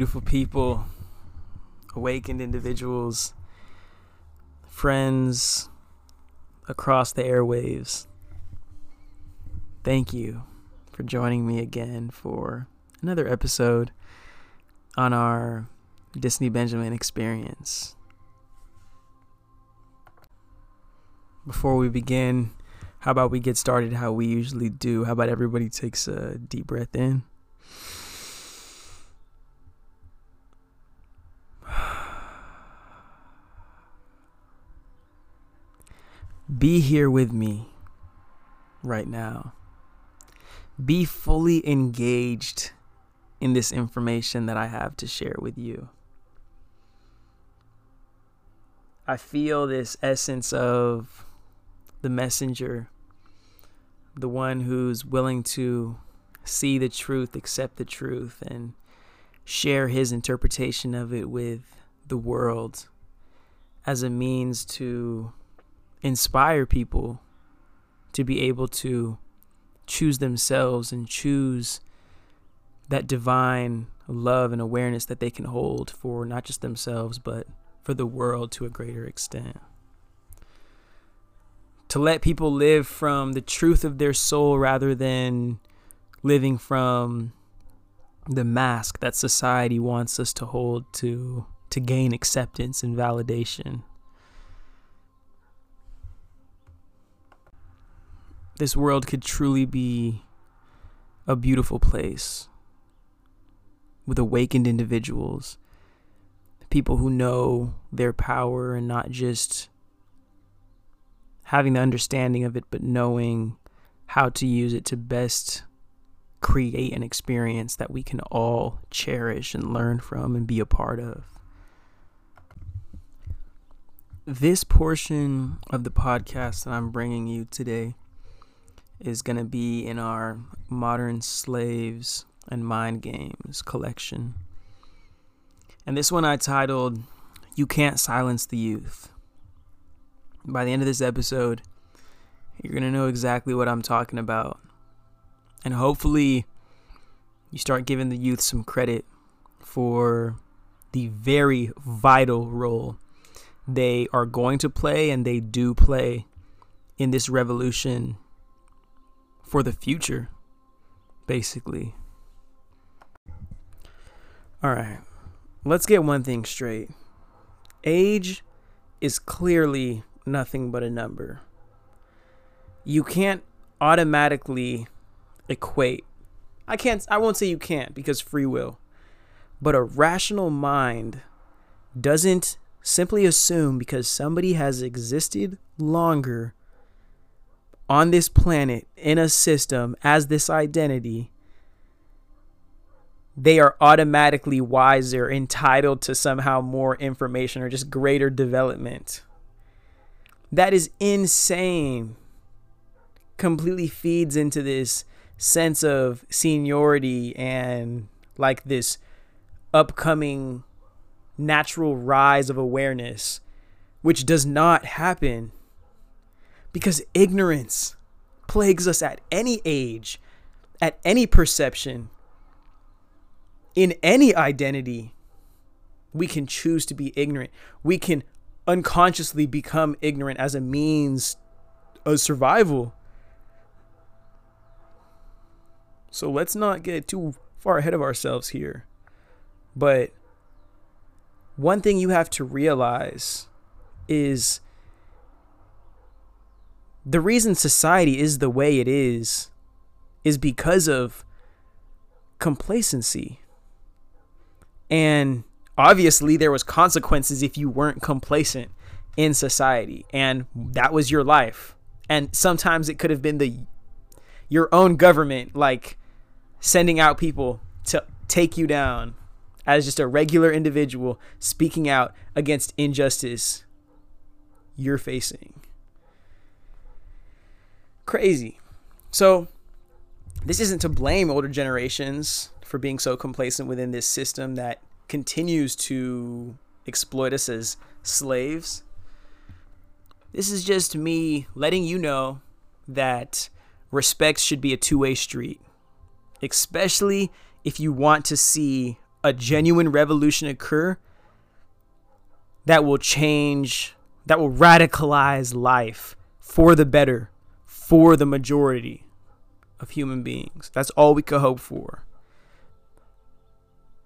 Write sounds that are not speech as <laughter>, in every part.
beautiful people, awakened individuals, friends across the airwaves. Thank you for joining me again for another episode on our Disney Benjamin experience. Before we begin, how about we get started how we usually do? How about everybody takes a deep breath in? Be here with me right now. Be fully engaged in this information that I have to share with you. I feel this essence of the messenger, the one who's willing to see the truth, accept the truth, and share his interpretation of it with the world as a means to inspire people to be able to choose themselves and choose that divine love and awareness that they can hold for not just themselves, but for the world to a greater extent. To let people live from the truth of their soul rather than living from the mask that society wants us to hold to to gain acceptance and validation. This world could truly be a beautiful place with awakened individuals, people who know their power and not just having the understanding of it, but knowing how to use it to best create an experience that we can all cherish and learn from and be a part of. This portion of the podcast that I'm bringing you today is going to be in our Modern Slaves and Mind Games collection. And this one I titled You Can't Silence the Youth. By the end of this episode, you're going to know exactly what I'm talking about. And hopefully, you start giving the youth some credit for the very vital role they are going to play and they do play in this revolution for the future, basically. All right, let's get one thing straight. Age is clearly nothing but a number. You can't automatically equate. I can't, I won't say you can't because free will, but a rational mind doesn't simply assume because somebody has existed longer on this planet in a system as this identity, they are automatically wiser, entitled to somehow more information or just greater development. That is insane. Completely feeds into this sense of seniority and like this upcoming natural rise of awareness, which does not happen because ignorance plagues us at any age, at any perception, in any identity. We can choose to be ignorant. We can unconsciously become ignorant as a means of survival. So let's not get too far ahead of ourselves here. But one thing you have to realize is the reason society is the way it is is because of complacency. And obviously there was consequences if you weren't complacent in society and that was your life. And sometimes it could have been the your own government like sending out people to take you down as just a regular individual speaking out against injustice you're facing crazy. So, this isn't to blame older generations for being so complacent within this system that continues to exploit us as slaves. This is just me letting you know that respect should be a two way street, especially if you want to see a genuine revolution occur that will change, that will radicalize life for the better, for the majority of human beings. That's all we could hope for.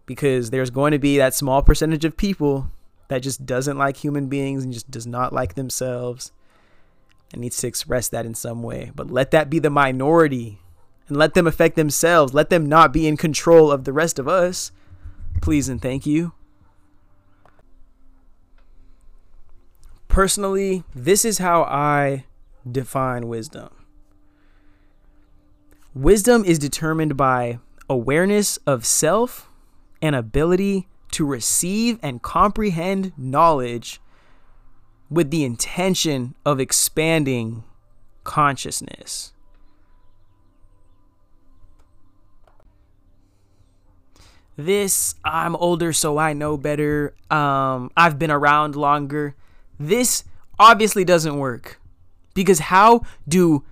Because there's going to be that small percentage of people that just doesn't like human beings and just does not like themselves and needs to express that in some way. But let that be the minority and let them affect themselves. Let them not be in control of the rest of us. Please and thank you. Personally, this is how I define wisdom. Wisdom is determined by awareness of self and ability to receive and comprehend knowledge with the intention of expanding consciousness. This, I'm older, so I know better. Um, I've been around longer. This obviously doesn't work. Because how do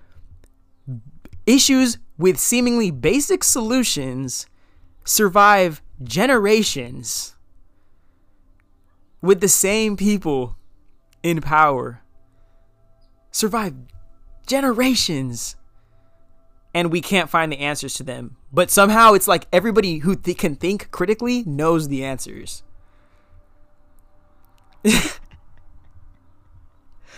issues with seemingly basic solutions survive generations with the same people in power? Survive generations and we can't find the answers to them. But somehow it's like everybody who th- can think critically knows the answers. <laughs>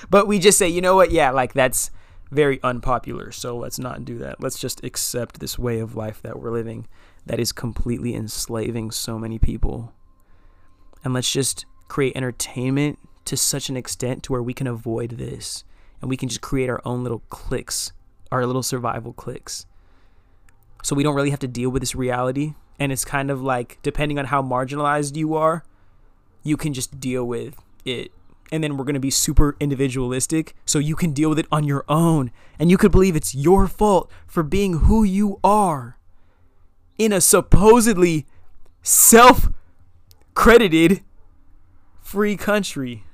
but we just say, you know what? Yeah, like that's very unpopular. So let's not do that. Let's just accept this way of life that we're living that is completely enslaving so many people. And let's just create entertainment to such an extent to where we can avoid this and we can just create our own little cliques, our little survival cliques. So we don't really have to deal with this reality. And it's kind of like, depending on how marginalized you are, you can just deal with it and then we're going to be super individualistic so you can deal with it on your own and you could believe it's your fault for being who you are in a supposedly self credited free country. <laughs>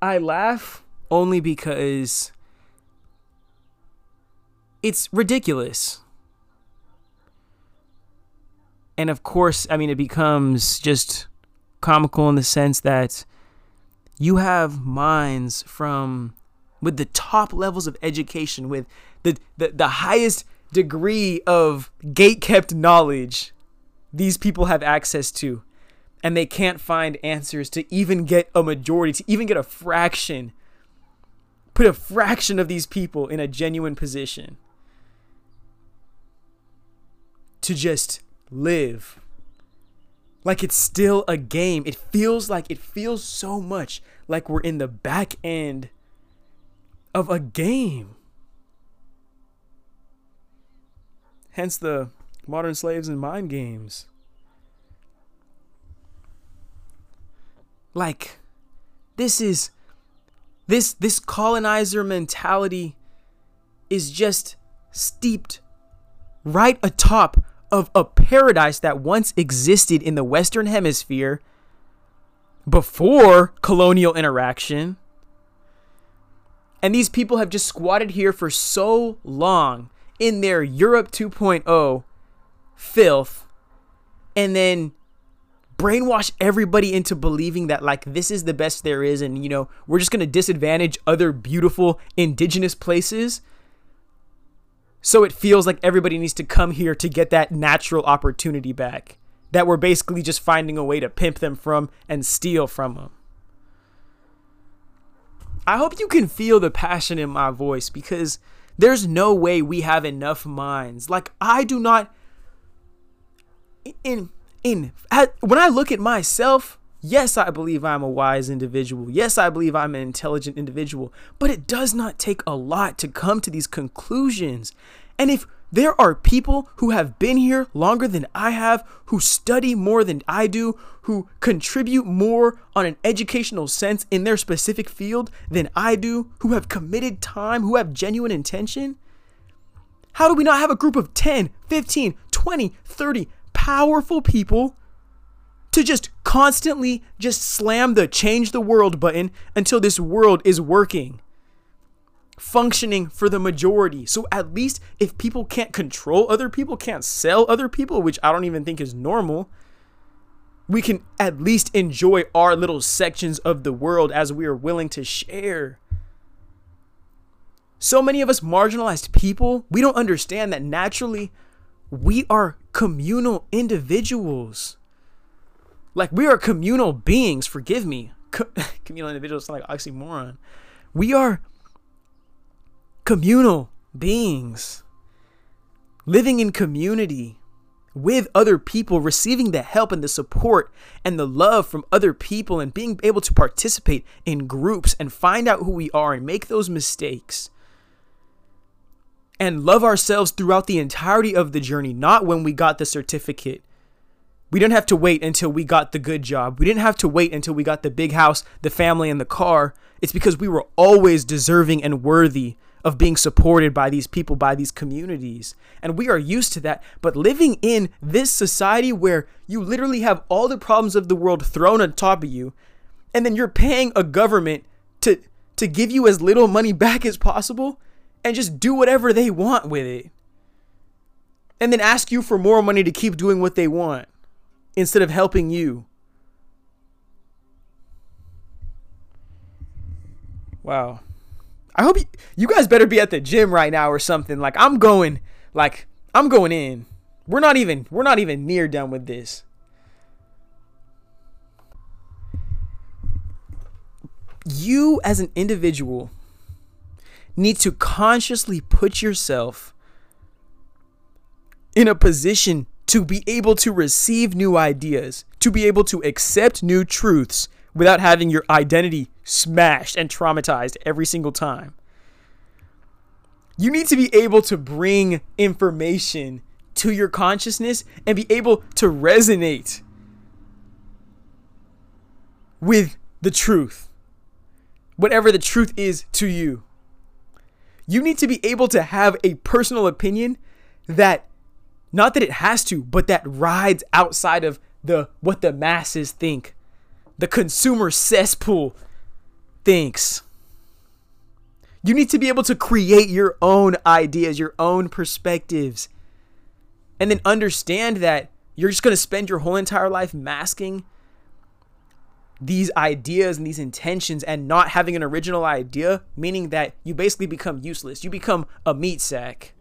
I laugh only because it's ridiculous and of course, I mean, it becomes just comical in the sense that you have minds from with the top levels of education, with the, the, the highest degree of gate kept knowledge these people have access to. And they can't find answers to even get a majority, to even get a fraction, put a fraction of these people in a genuine position to just live like it's still a game. It feels like it feels so much like we're in the back end of a game. Hence the modern slaves and mind games. Like this is this this colonizer mentality is just steeped right atop of a paradise that once existed in the Western Hemisphere before colonial interaction. And these people have just squatted here for so long in their Europe 2.0 filth and then brainwash everybody into believing that like this is the best there is and you know we're just going to disadvantage other beautiful indigenous places so it feels like everybody needs to come here to get that natural opportunity back that we're basically just finding a way to pimp them from and steal from them. I hope you can feel the passion in my voice because there's no way we have enough minds. Like I do not in in when I look at myself, Yes, I believe I'm a wise individual. Yes, I believe I'm an intelligent individual. But it does not take a lot to come to these conclusions. And if there are people who have been here longer than I have, who study more than I do, who contribute more on an educational sense in their specific field than I do, who have committed time, who have genuine intention, how do we not have a group of 10, 15, 20, 30 powerful people to just constantly just slam the change the world button until this world is working. functioning for the majority. So at least if people can't control other people, can't sell other people, which I don't even think is normal, we can at least enjoy our little sections of the world as we are willing to share. So many of us marginalized people, we don't understand that naturally we are communal individuals. Like we are communal beings, forgive me. Co- <laughs> communal individuals sound like oxymoron. We are communal beings living in community with other people, receiving the help and the support and the love from other people, and being able to participate in groups and find out who we are and make those mistakes and love ourselves throughout the entirety of the journey, not when we got the certificate. We didn't have to wait until we got the good job. We didn't have to wait until we got the big house, the family, and the car. It's because we were always deserving and worthy of being supported by these people, by these communities. And we are used to that. But living in this society where you literally have all the problems of the world thrown on top of you, and then you're paying a government to to give you as little money back as possible and just do whatever they want with it. And then ask you for more money to keep doing what they want instead of helping you. Wow. I hope you, you guys better be at the gym right now or something. Like I'm going like I'm going in. We're not even we're not even near done with this. You as an individual need to consciously put yourself in a position to be able to receive new ideas, to be able to accept new truths without having your identity smashed and traumatized every single time. You need to be able to bring information to your consciousness and be able to resonate with the truth, whatever the truth is to you. You need to be able to have a personal opinion that not that it has to, but that rides outside of the what the masses think. The consumer cesspool thinks. You need to be able to create your own ideas, your own perspectives. And then understand that you're just going to spend your whole entire life masking these ideas and these intentions and not having an original idea, meaning that you basically become useless. You become a meat sack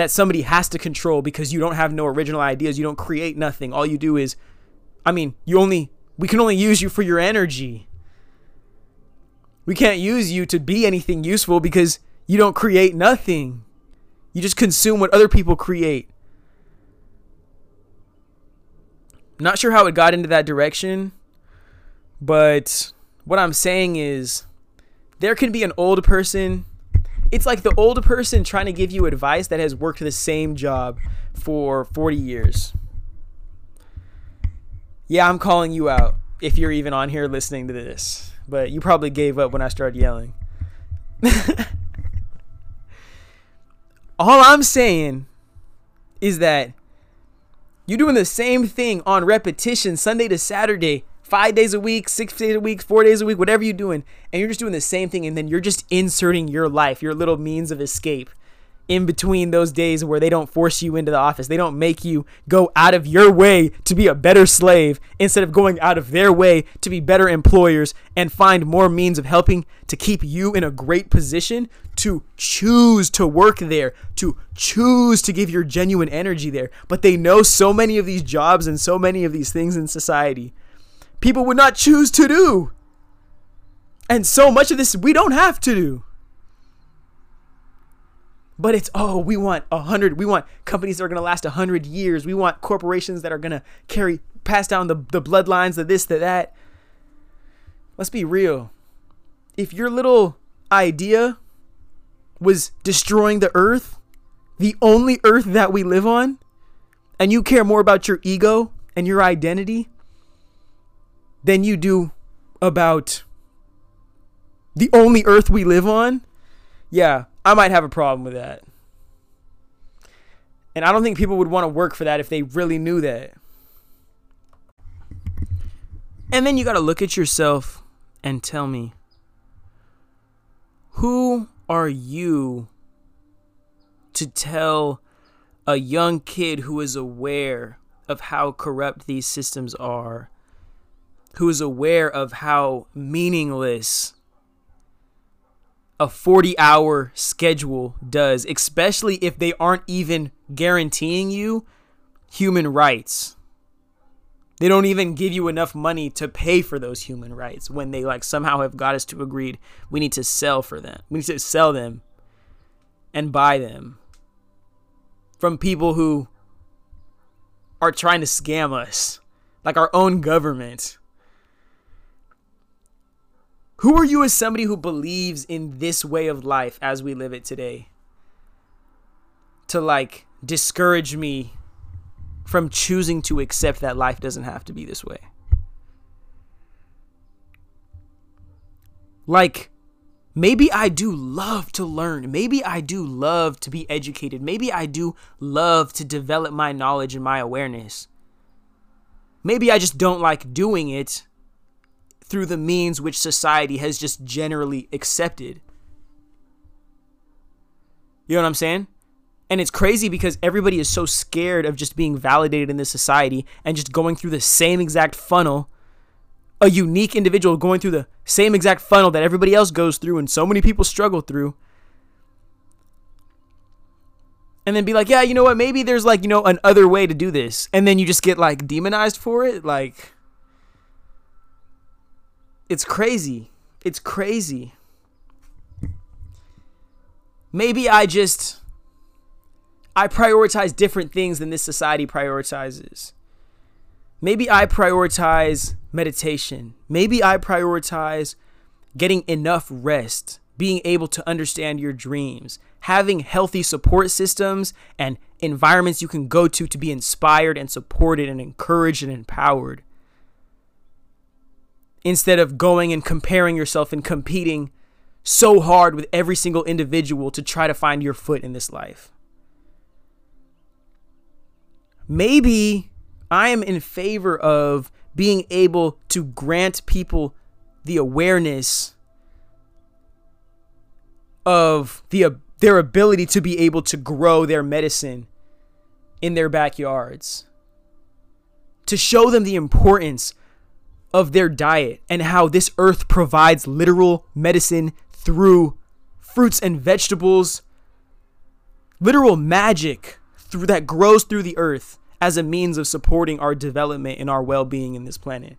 that somebody has to control because you don't have no original ideas. You don't create nothing. All you do is, I mean, you only, we can only use you for your energy. We can't use you to be anything useful because you don't create nothing. You just consume what other people create. Not sure how it got into that direction, but what I'm saying is there can be an old person. It's like the old person trying to give you advice that has worked the same job for 40 years. Yeah, I'm calling you out if you're even on here listening to this, but you probably gave up when I started yelling. <laughs> All I'm saying is that you're doing the same thing on repetition Sunday to Saturday, five days a week, six days a week, four days a week, whatever you're doing. And you're just doing the same thing. And then you're just inserting your life, your little means of escape in between those days where they don't force you into the office. They don't make you go out of your way to be a better slave instead of going out of their way to be better employers and find more means of helping to keep you in a great position to choose to work there, to choose to give your genuine energy there. But they know so many of these jobs and so many of these things in society people would not choose to do. And so much of this we don't have to do. But it's oh, we want a hundred. We want companies that are gonna last a hundred years. We want corporations that are gonna carry pass down the, the bloodlines of this, to that. Let's be real. If your little idea was destroying the earth, the only earth that we live on, and you care more about your ego and your identity than you do about the only earth we live on, yeah, I might have a problem with that. And I don't think people would want to work for that if they really knew that. And then you got to look at yourself and tell me Who are you to tell a young kid who is aware of how corrupt these systems are, who is aware of how meaningless a 40 hour schedule does, especially if they aren't even guaranteeing you human rights. They don't even give you enough money to pay for those human rights when they like somehow have got us to agreed we need to sell for them. We need to sell them and buy them from people who are trying to scam us, like our own government. Who are you as somebody who believes in this way of life as we live it today? To like discourage me from choosing to accept that life doesn't have to be this way. Like, maybe I do love to learn. Maybe I do love to be educated. Maybe I do love to develop my knowledge and my awareness. Maybe I just don't like doing it through the means which society has just generally accepted. You know what I'm saying? And it's crazy because everybody is so scared of just being validated in this society and just going through the same exact funnel. A unique individual going through the same exact funnel that everybody else goes through and so many people struggle through. And then be like, yeah, you know what? Maybe there's like, you know, an other way to do this. And then you just get like demonized for it. Like, it's crazy. It's crazy. Maybe I just I prioritize different things than this society prioritizes. Maybe I prioritize meditation. Maybe I prioritize getting enough rest, being able to understand your dreams, having healthy support systems and environments you can go to to be inspired and supported and encouraged and empowered. Instead of going and comparing yourself and competing so hard with every single individual to try to find your foot in this life maybe I am in favor of being able to grant people the awareness of the their ability to be able to grow their medicine in their backyards. To show them the importance of their diet and how this earth provides literal medicine through fruits and vegetables, literal magic through that grows through the earth as a means of supporting our development and our well-being in this planet.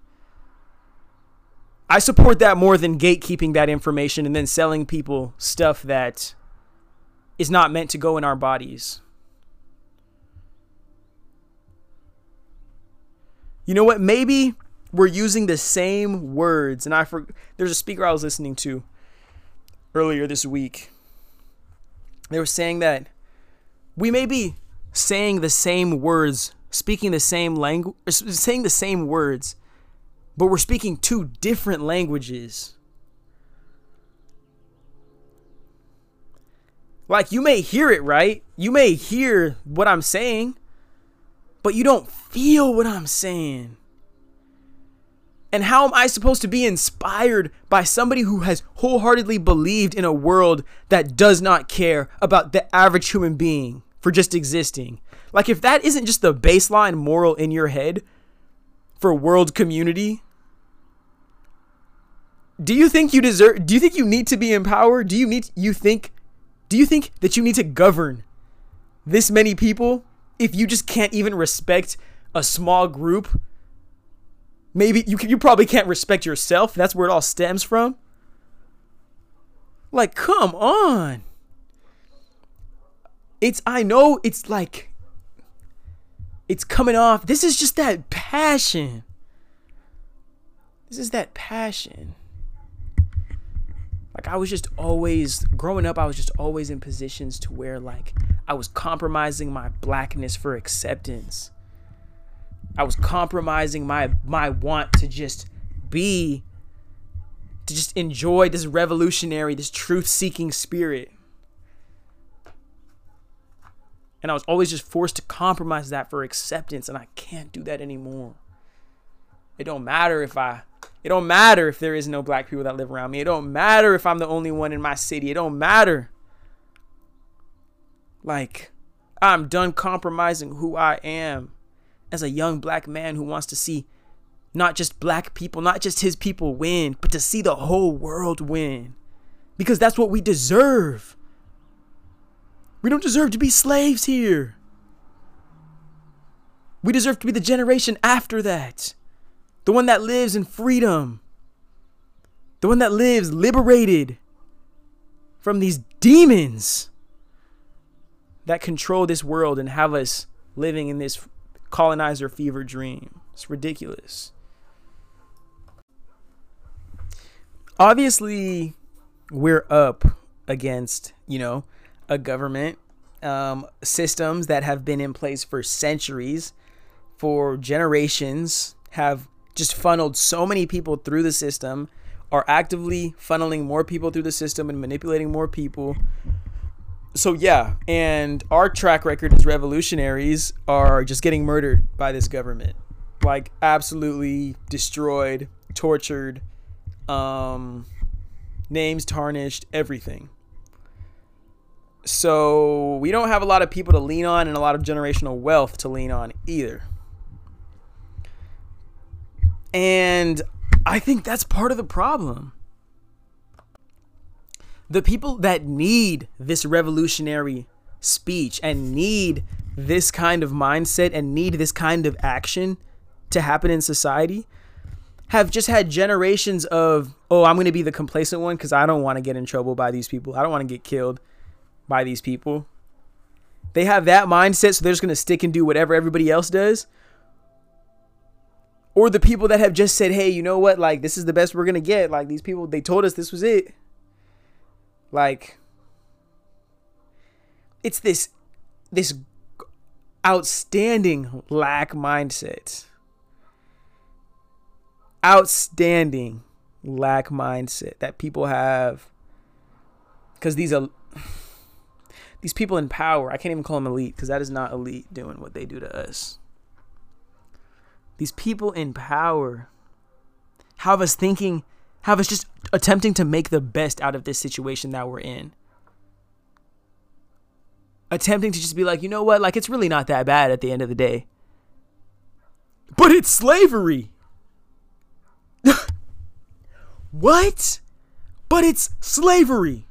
I support that more than gatekeeping that information and then selling people stuff that is not meant to go in our bodies. You know what? Maybe we're using the same words and I for, there's a speaker I was listening to earlier this week. They were saying that we may be saying the same words, speaking the same language, saying the same words, but we're speaking two different languages. Like you may hear it, right? You may hear what I'm saying, but you don't feel what I'm saying. And how am I supposed to be inspired by somebody who has wholeheartedly believed in a world that does not care about the average human being? for just existing. Like if that isn't just the baseline moral in your head for world community, do you think you deserve do you think you need to be in power? Do you need you think do you think that you need to govern this many people if you just can't even respect a small group? Maybe you you probably can't respect yourself. That's where it all stems from. Like come on it's I know it's like it's coming off. This is just that passion. This is that passion. Like I was just always growing up, I was just always in positions to where like I was compromising my blackness for acceptance. I was compromising my my want to just be to just enjoy this revolutionary, this truth-seeking spirit. And I was always just forced to compromise that for acceptance, and I can't do that anymore. It don't matter if I it don't matter if there is no black people that live around me. It don't matter if I'm the only one in my city. It don't matter. Like, I'm done compromising who I am as a young black man who wants to see not just black people, not just his people win, but to see the whole world win. Because that's what we deserve. We don't deserve to be slaves here. We deserve to be the generation after that. The one that lives in freedom. The one that lives liberated from these demons that control this world and have us living in this colonizer fever dream. It's ridiculous. Obviously, we're up against, you know, a government, um, systems that have been in place for centuries, for generations, have just funneled so many people through the system, are actively funneling more people through the system and manipulating more people. So yeah, and our track record as revolutionaries are just getting murdered by this government. Like absolutely destroyed, tortured, um names tarnished, everything. So we don't have a lot of people to lean on and a lot of generational wealth to lean on either. And I think that's part of the problem. The people that need this revolutionary speech and need this kind of mindset and need this kind of action to happen in society have just had generations of, oh, I'm going to be the complacent one because I don't want to get in trouble by these people. I don't want to get killed by these people. They have that mindset, so they're just going to stick and do whatever everybody else does or the people that have just said, "Hey, you know what? Like this is the best we're going to get." Like these people they told us this was it. Like it's this this outstanding lack mindset. Outstanding lack mindset that people have cuz these are these people in power, I can't even call them elite cuz that is not elite doing what they do to us these people in power have us thinking, have us just attempting to make the best out of this situation that we're in. Attempting to just be like, you know what, like it's really not that bad at the end of the day. But it's slavery. <laughs> what? But it's slavery.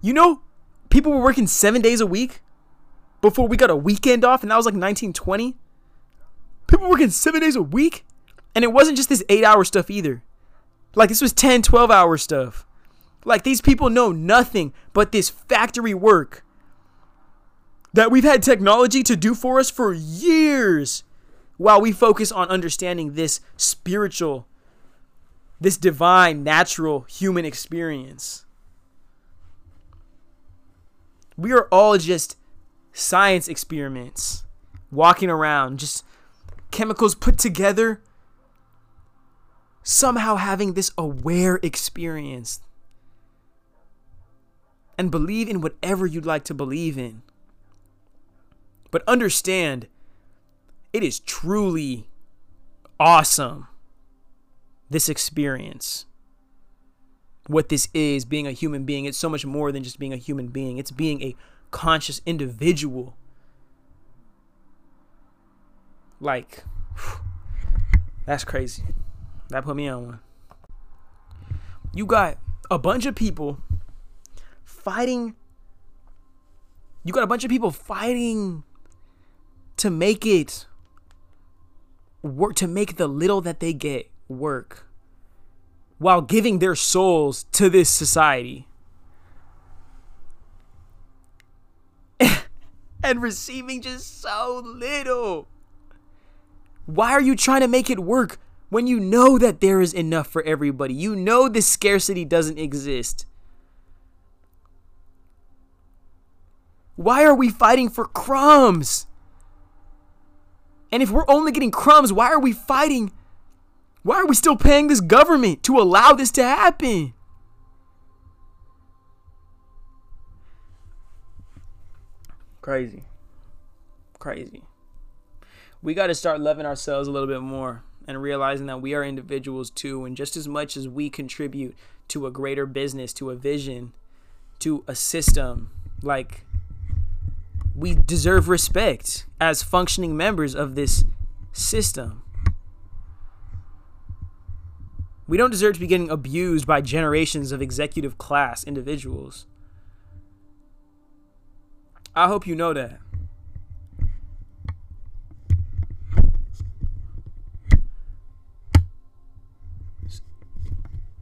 You know, people were working seven days a week before we got a weekend off, and that was like 1920. People working seven days a week, and it wasn't just this eight hour stuff either. Like, this was 10, 12 hour stuff. Like, these people know nothing but this factory work that we've had technology to do for us for years while we focus on understanding this spiritual, this divine, natural human experience. We are all just science experiments, walking around, just chemicals put together, somehow having this aware experience. And believe in whatever you'd like to believe in. But understand, it is truly awesome, this experience. What this is, being a human being, it's so much more than just being a human being. It's being a conscious individual. Like, <sighs> that's crazy. That put me on one. You got a bunch of people fighting. You got a bunch of people fighting to make it work, to make the little that they get work while giving their souls to this society. <laughs> and receiving just so little. Why are you trying to make it work when you know that there is enough for everybody? You know this scarcity doesn't exist. Why are we fighting for crumbs? And if we're only getting crumbs, why are we fighting? Why are we still paying this government to allow this to happen? Crazy. Crazy. we got to start loving ourselves a little bit more and realizing that we are individuals too. And just as much as we contribute to a greater business, to a vision, to a system, like we deserve respect as functioning members of this system. We don't deserve to be getting abused by generations of executive class individuals. I hope you know that.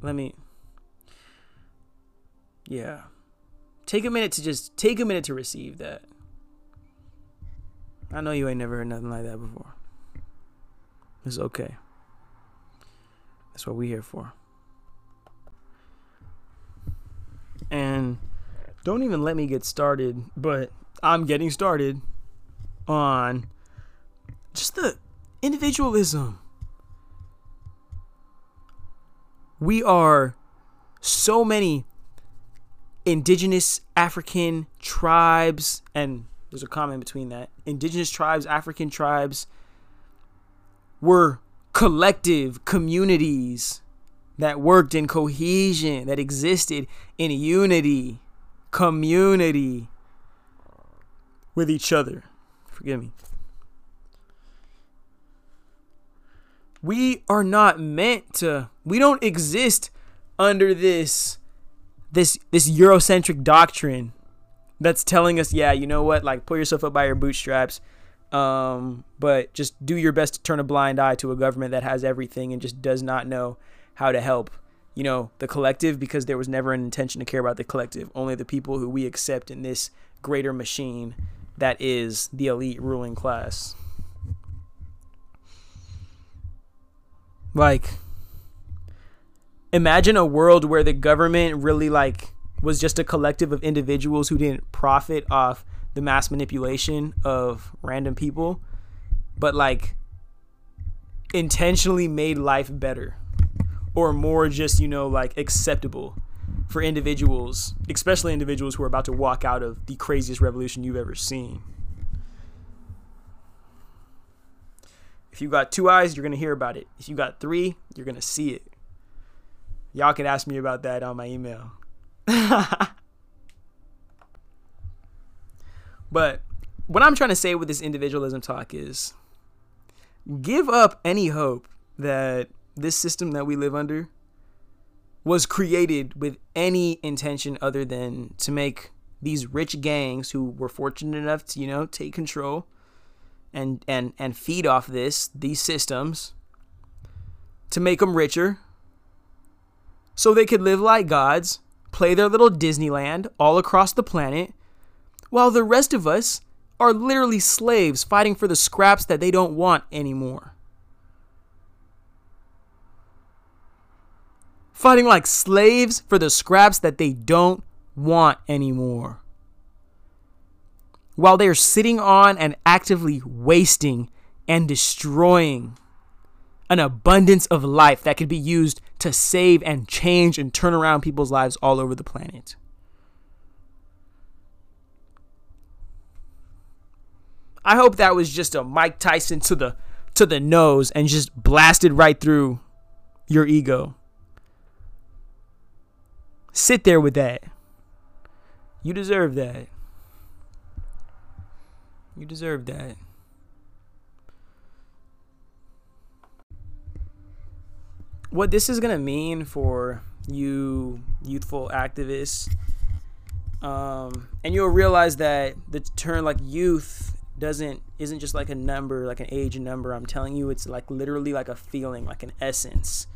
Let me. Yeah. Take a minute to just take a minute to receive that. I know you ain't never heard nothing like that before. It's okay. That's what we're here for. And don't even let me get started, but I'm getting started on just the individualism. We are so many indigenous African tribes, and there's a comment between that. Indigenous tribes, African tribes were collective communities that worked in cohesion, that existed in unity, community with each other. Forgive me. We are not meant to, we don't exist under this this this Eurocentric doctrine that's telling us, yeah, you know what, like pull yourself up by your bootstraps. Um, but just do your best to turn a blind eye to a government that has everything and just does not know how to help, you know, the collective because there was never an intention to care about the collective. Only the people who we accept in this greater machine that is the elite ruling class. Like imagine a world where the government really like was just a collective of individuals who didn't profit off the mass manipulation of random people but like intentionally made life better or more just you know like acceptable for individuals especially individuals who are about to walk out of the craziest revolution you've ever seen you got two eyes you're going to hear about it if you got three you're going to see it Y'all can ask me about that on my email. <laughs> but what I'm trying to say with this individualism talk is give up any hope that this system that we live under was created with any intention other than to make these rich gangs who were fortunate enough to, you know, take control and and and feed off this these systems to make them richer so they could live like gods, play their little Disneyland all across the planet, while the rest of us are literally slaves fighting for the scraps that they don't want anymore. Fighting like slaves for the scraps that they don't want anymore. While they're sitting on and actively wasting and destroying an abundance of life that could be used to save and change and turn around people's lives all over the planet. I hope that was just a Mike Tyson to the to the nose and just blasted right through your ego. Sit there with that. You deserve that. You deserve that. what this is gonna mean for you youthful activists um, and you'll realize that the term like youth doesn't isn't just like a number like an age number. I'm telling you it's like literally like a feeling like an essence.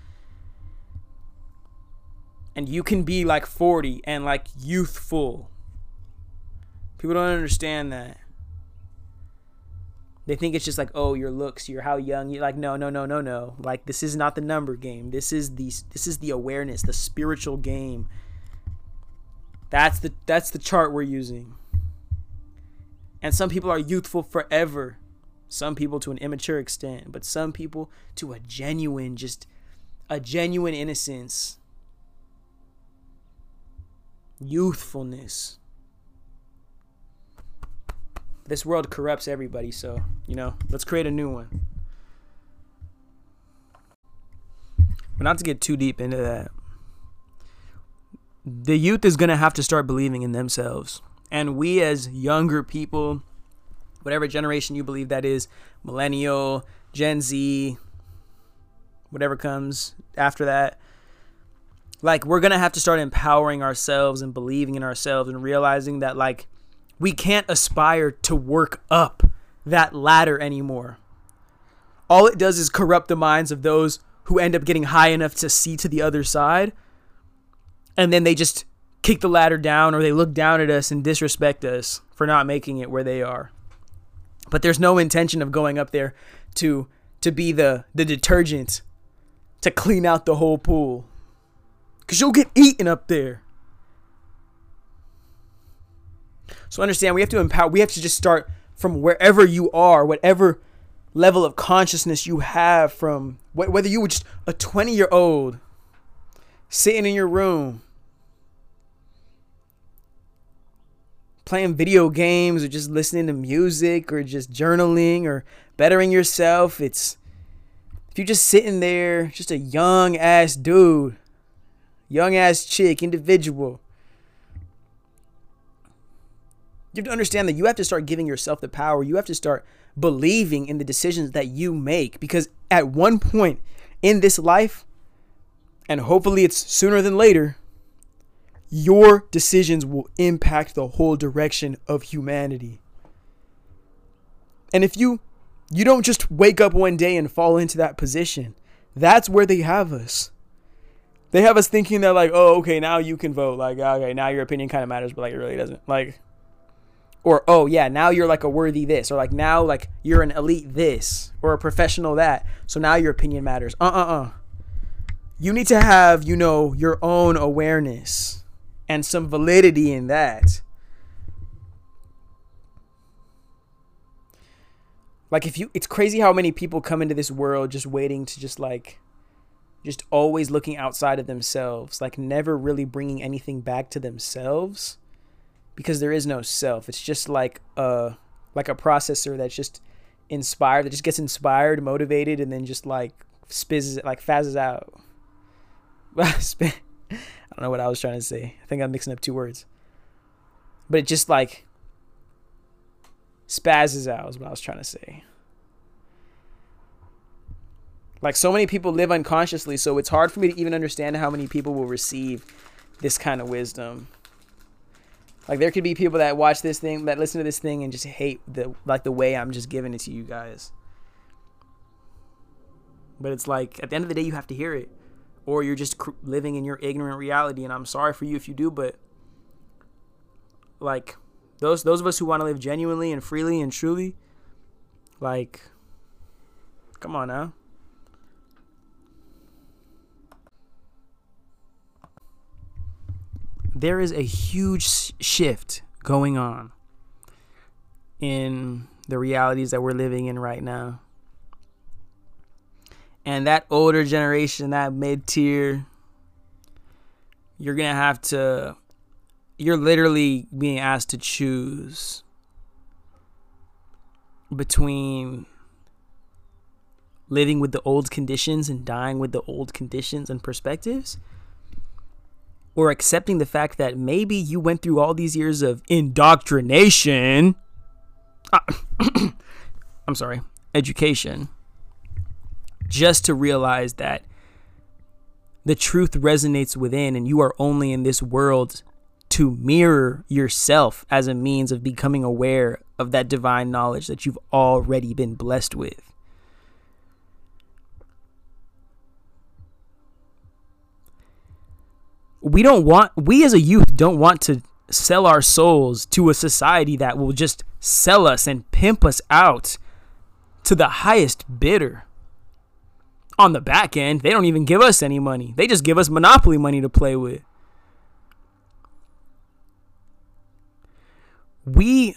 And you can be like 40 and like youthful. People don't understand that they think it's just like, oh, your looks, you're how young. You're like, no, no, no, no, no. Like this is not the number game. This is the this is the awareness, the spiritual game. That's the that's the chart we're using. And some people are youthful forever. Some people to an immature extent, but some people to a genuine, just a genuine innocence. Youthfulness. This world corrupts everybody, so, you know, let's create a new one. But not to get too deep into that. The youth is going to have to start believing in themselves. And we, as younger people, whatever generation you believe that is millennial, Gen Z, whatever comes after that like we're going to have to start empowering ourselves and believing in ourselves and realizing that like we can't aspire to work up that ladder anymore. All it does is corrupt the minds of those who end up getting high enough to see to the other side. And then they just kick the ladder down or they look down at us and disrespect us for not making it where they are. But there's no intention of going up there to to be the the detergent to clean out the whole pool. Cuz you'll get eaten up there. So understand we have to empower we have to just start from wherever you are, whatever level of consciousness you have from whether you were just a 20 year old sitting in your room playing video games or just listening to music or just journaling or bettering yourself it's if you're just sitting there just a young ass dude young ass chick individual you have to understand that you have to start giving yourself the power you have to start believing in the decisions that you make because at one point in this life, and hopefully it's sooner than later, your decisions will impact the whole direction of humanity. And if you you don't just wake up one day and fall into that position, that's where they have us. They have us thinking that like, oh, okay, now you can vote. Like, okay, now your opinion kind of matters, but like it really doesn't. Like, or oh yeah now you're like a worthy this or like now like you're an elite this or a professional that. So now your opinion matters. Uh-uh-uh. You need to have you know your own awareness and some validity in that. Like if you it's crazy how many people come into this world just waiting to just like just always looking outside of themselves like never really bringing anything back to themselves because there is no self. It's just like a like a processor that's just inspired that just gets inspired, motivated, and then just like spizzes like fazzes out. <laughs> I don't know what I was trying to say. I think I'm mixing up two words. But it just like spazzes out is what I was trying to say. Like so many people live unconsciously, so it's hard for me to even understand how many people will receive this kind of wisdom. Like there could be people that watch this thing, that listen to this thing, and just hate the like the way I'm just giving it to you guys. But it's like at the end of the day, you have to hear it, or you're just cr- living in your ignorant reality. And I'm sorry for you if you do, but like those those of us who want to live genuinely and freely and truly, like, come on now. There is a huge shift going on in the realities that we're living in right now. And that older generation, that mid tier, you're going to have to, you're literally being asked to choose between living with the old conditions and dying with the old conditions and perspectives or accepting the fact that maybe you went through all these years of indoctrination. Uh, <coughs> I'm sorry, education, just to realize that the truth resonates within and you are only in this world to mirror yourself as a means of becoming aware of that divine knowledge that you've already been blessed with. We don't want we as a youth don't want to sell our souls to a society that will just sell us and pimp us out to the highest bidder. On the back end, they don't even give us any money. They just give us monopoly money to play with. We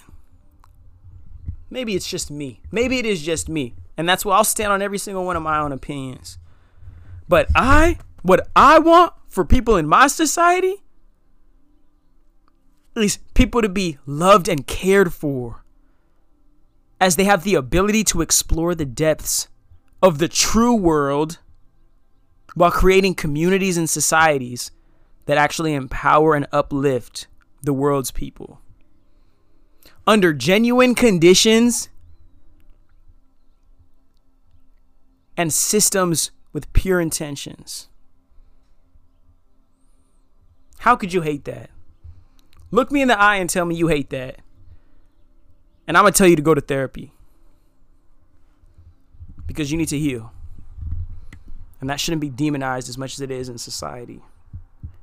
maybe it's just me. Maybe it is just me. And that's why I'll stand on every single one of my own opinions. But I what I want for people in my society is people to be loved and cared for. as they have the ability to explore the depths of the true world while creating communities and societies that actually empower and uplift the world's people. Under genuine conditions and systems with pure intentions. How could you hate that? Look me in the eye and tell me you hate that. And I'm going to tell you to go to therapy because you need to heal. And that shouldn't be demonized as much as it is in society.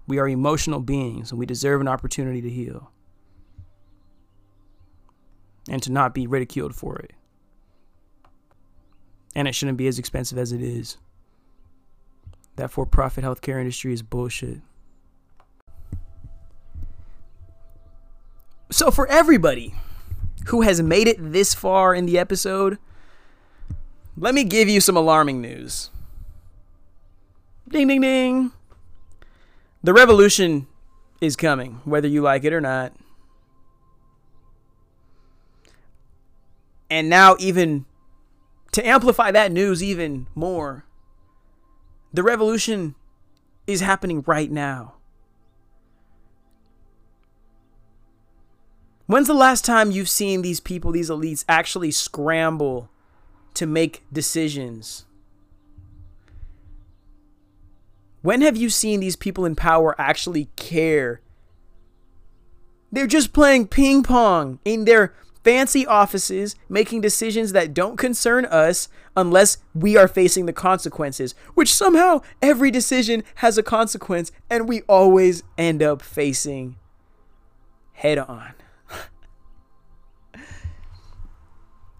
We are emotional beings and we deserve an opportunity to heal and to not be ridiculed for it. And it shouldn't be as expensive as it is. That for profit healthcare industry is bullshit. So, for everybody who has made it this far in the episode, let me give you some alarming news. Ding, ding, ding. The revolution is coming, whether you like it or not. And now, even to amplify that news even more, the revolution is happening right now. When's the last time you've seen these people, these elites, actually scramble to make decisions? When have you seen these people in power actually care? They're just playing ping pong in their fancy offices, making decisions that don't concern us unless we are facing the consequences, which somehow every decision has a consequence and we always end up facing head on.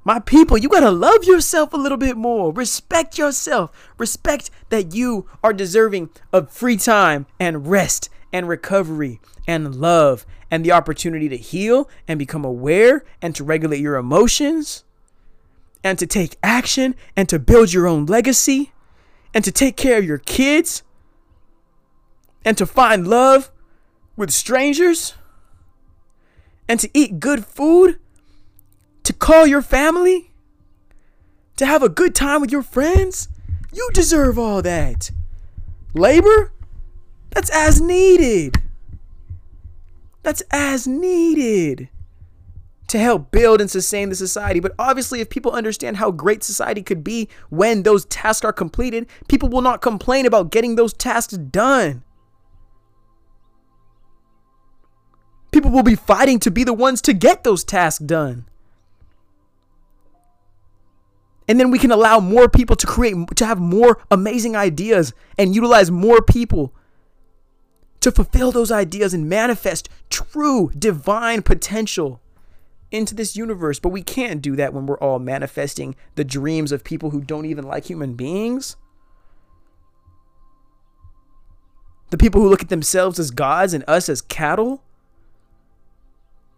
My people, you gotta love yourself a little bit more. Respect yourself. Respect that you are deserving of free time and rest and recovery and love and the opportunity to heal and become aware and to regulate your emotions and to take action and to build your own legacy and to take care of your kids and to find love with strangers and to eat good food to call your family, to have a good time with your friends. You deserve all that. Labor? That's as needed. That's as needed to help build and sustain the society. But obviously, if people understand how great society could be when those tasks are completed, people will not complain about getting those tasks done. People will be fighting to be the ones to get those tasks done and then we can allow more people to create to have more amazing ideas and utilize more people to fulfill those ideas and manifest true divine potential into this universe. But we can't do that when we're all manifesting the dreams of people who don't even like human beings. The people who look at themselves as gods and us as cattle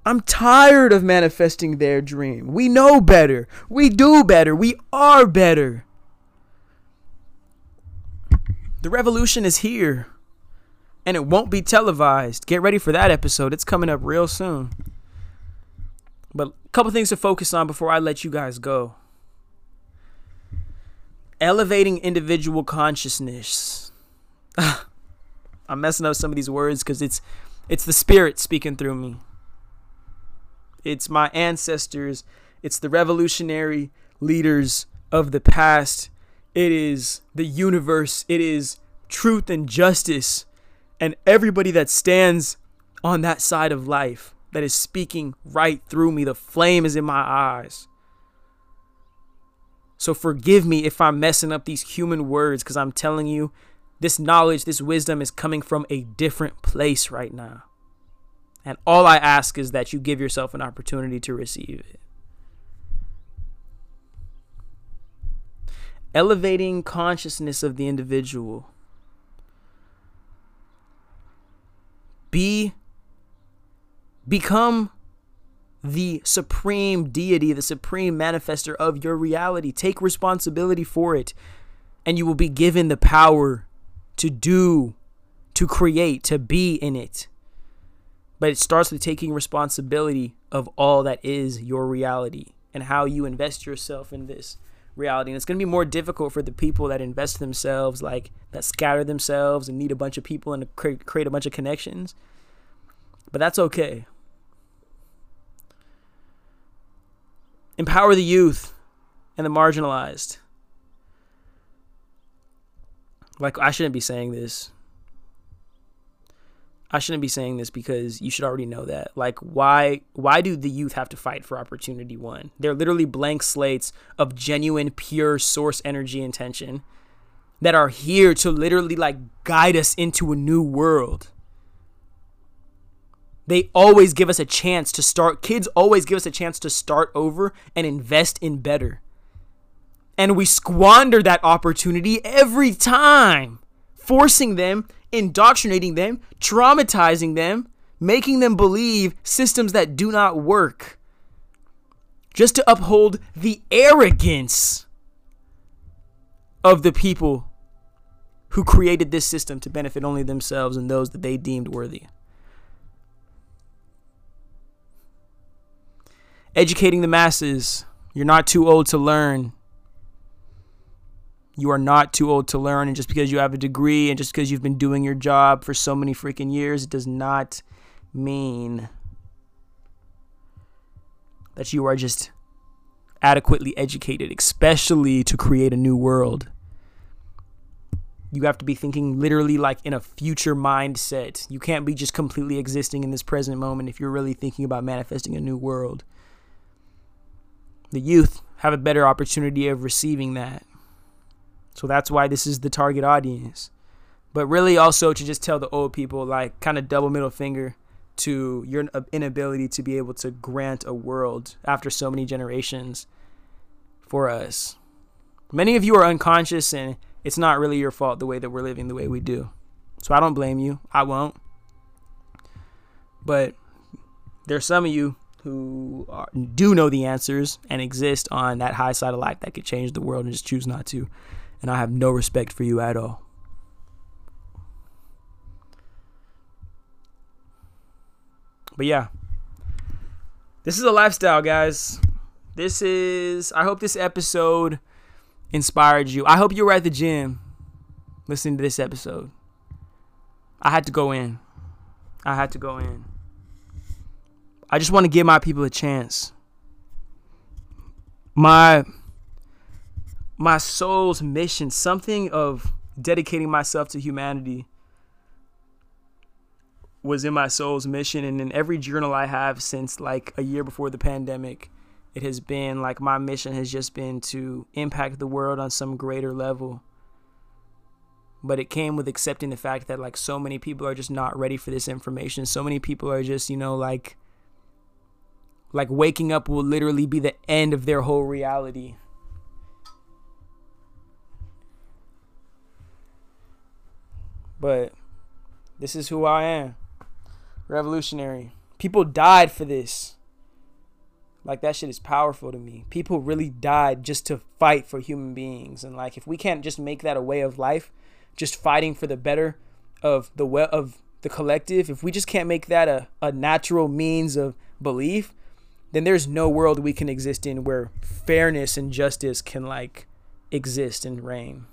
I'm tired of manifesting their dream. We know better. We do better. We are better. The revolution is here and it won't be televised. Get ready for that episode. It's coming up real soon. But a couple things to focus on before I let you guys go. Elevating individual consciousness. <laughs> I'm messing up some of these words cuz it's it's the spirit speaking through me. It's my ancestors. It's the revolutionary leaders of the past. It is the universe. It is truth and justice. And everybody that stands on that side of life that is speaking right through me. The flame is in my eyes. So forgive me if I'm messing up these human words because I'm telling you, this knowledge, this wisdom is coming from a different place right now. And all I ask is that you give yourself an opportunity to receive it. Elevating consciousness of the individual. Be become the supreme deity, the supreme manifester of your reality. Take responsibility for it, and you will be given the power to do, to create, to be in it. But it starts with taking responsibility of all that is your reality and how you invest yourself in this reality. And it's going to be more difficult for the people that invest themselves, like that scatter themselves and need a bunch of people and create, create a bunch of connections. But that's okay. Empower the youth and the marginalized. Like, I shouldn't be saying this. I shouldn't be saying this because you should already know that. Like why why do the youth have to fight for opportunity one? They're literally blank slates of genuine pure source energy intention that are here to literally like guide us into a new world. They always give us a chance to start kids always give us a chance to start over and invest in better. And we squander that opportunity every time, forcing them indoctrinating them, traumatizing them, making them believe systems that do not work, just to uphold the arrogance of the people who created this system to benefit only themselves and those that they deemed worthy. Educating the masses. You're not too old to learn. You are not too old to learn. And just because you have a degree and just because you've been doing your job for so many freaking years, it does not mean that you are just adequately educated, especially to create a new world. You have to be thinking literally like in a future mindset. You can't be just completely existing in this present moment if you're really thinking about manifesting a new world. The youth have a better opportunity of receiving that. So that's why this is the target audience. But really also to just tell the old people, like, kind of double middle finger to your inability to be able to grant a world after so many generations for us. Many of you are unconscious and it's not really your fault the way that we're living the way we do. So I don't blame you. I won't. But there's some of you who are, do know the answers and exist on that high side of life that could change the world and just choose not to and I have no respect for you at all. But yeah, this is a lifestyle, guys. This is, I hope this episode inspired you. I hope you were at the gym listening to this episode. I had to go in. I had to go in. I just want to give my people a chance. My my soul's mission, something of dedicating myself to humanity was in my soul's mission. And in every journal I have since like a year before the pandemic it has been like my mission has just been to impact the world on some greater level. But it came with accepting the fact that like so many people are just not ready for this information. So many people are just you know like like waking up will literally be the end of their whole reality But this is who I am. Revolutionary. People died for this. Like that shit is powerful to me. People really died just to fight for human beings. And like if we can't just make that a way of life, just fighting for the better of the well of the collective, if we just can't make that a, a natural means of belief, then there's no world we can exist in where fairness and justice can like exist and reign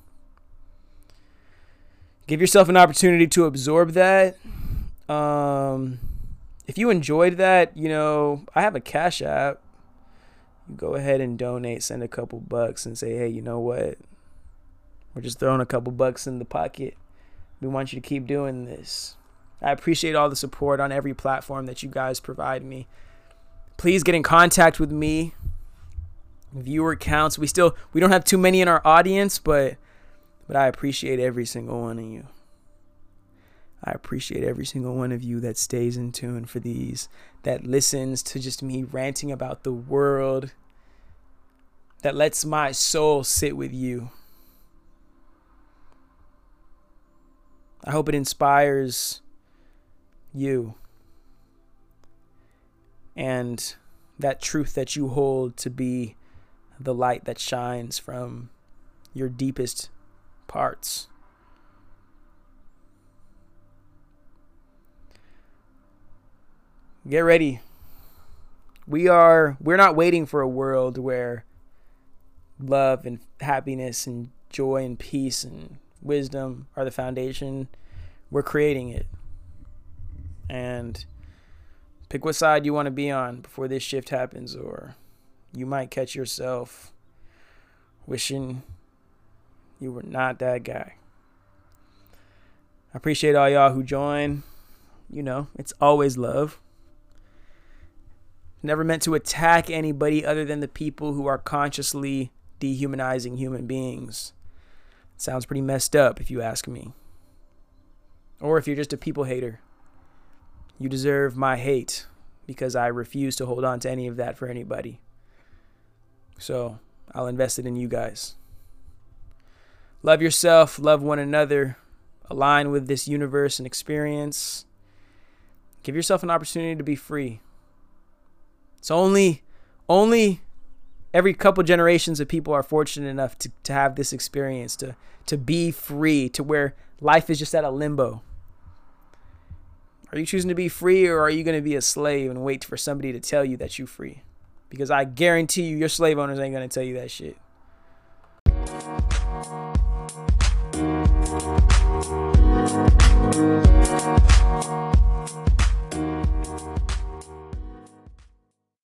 give yourself an opportunity to absorb that. Um, if you enjoyed that, you know, I have a Cash App. You go ahead and donate, send a couple bucks, and say, hey, you know what? We're just throwing a couple bucks in the pocket. We want you to keep doing this. I appreciate all the support on every platform that you guys provide me. Please get in contact with me. Viewer counts. We still we don't have too many in our audience, but but I appreciate every single one of you. I appreciate every single one of you that stays in tune for these, that listens to just me ranting about the world, that lets my soul sit with you. I hope it inspires you and that truth that you hold to be the light that shines from your deepest parts. Get ready. We are we're not waiting for a world where love and happiness and joy and peace and wisdom are the foundation. We're creating it. And pick what side you want to be on before this shift happens or you might catch yourself wishing you were not that guy. I appreciate all y'all who join. You know, it's always love. Never meant to attack anybody other than the people who are consciously dehumanizing human beings. sounds pretty messed up if you ask me. Or if you're just a people hater. You deserve my hate because I refuse to hold on to any of that for anybody. So I'll invest it in you guys. Love yourself, love one another, align with this universe and experience. Give yourself an opportunity to be free. It's only only every couple generations of people are fortunate enough to, to have this experience, to to be free, to where life is just at a limbo. Are you choosing to be free or are you going to be a slave and wait for somebody to tell you that you're free? Because I guarantee you, your slave owners ain't going to tell you that shit.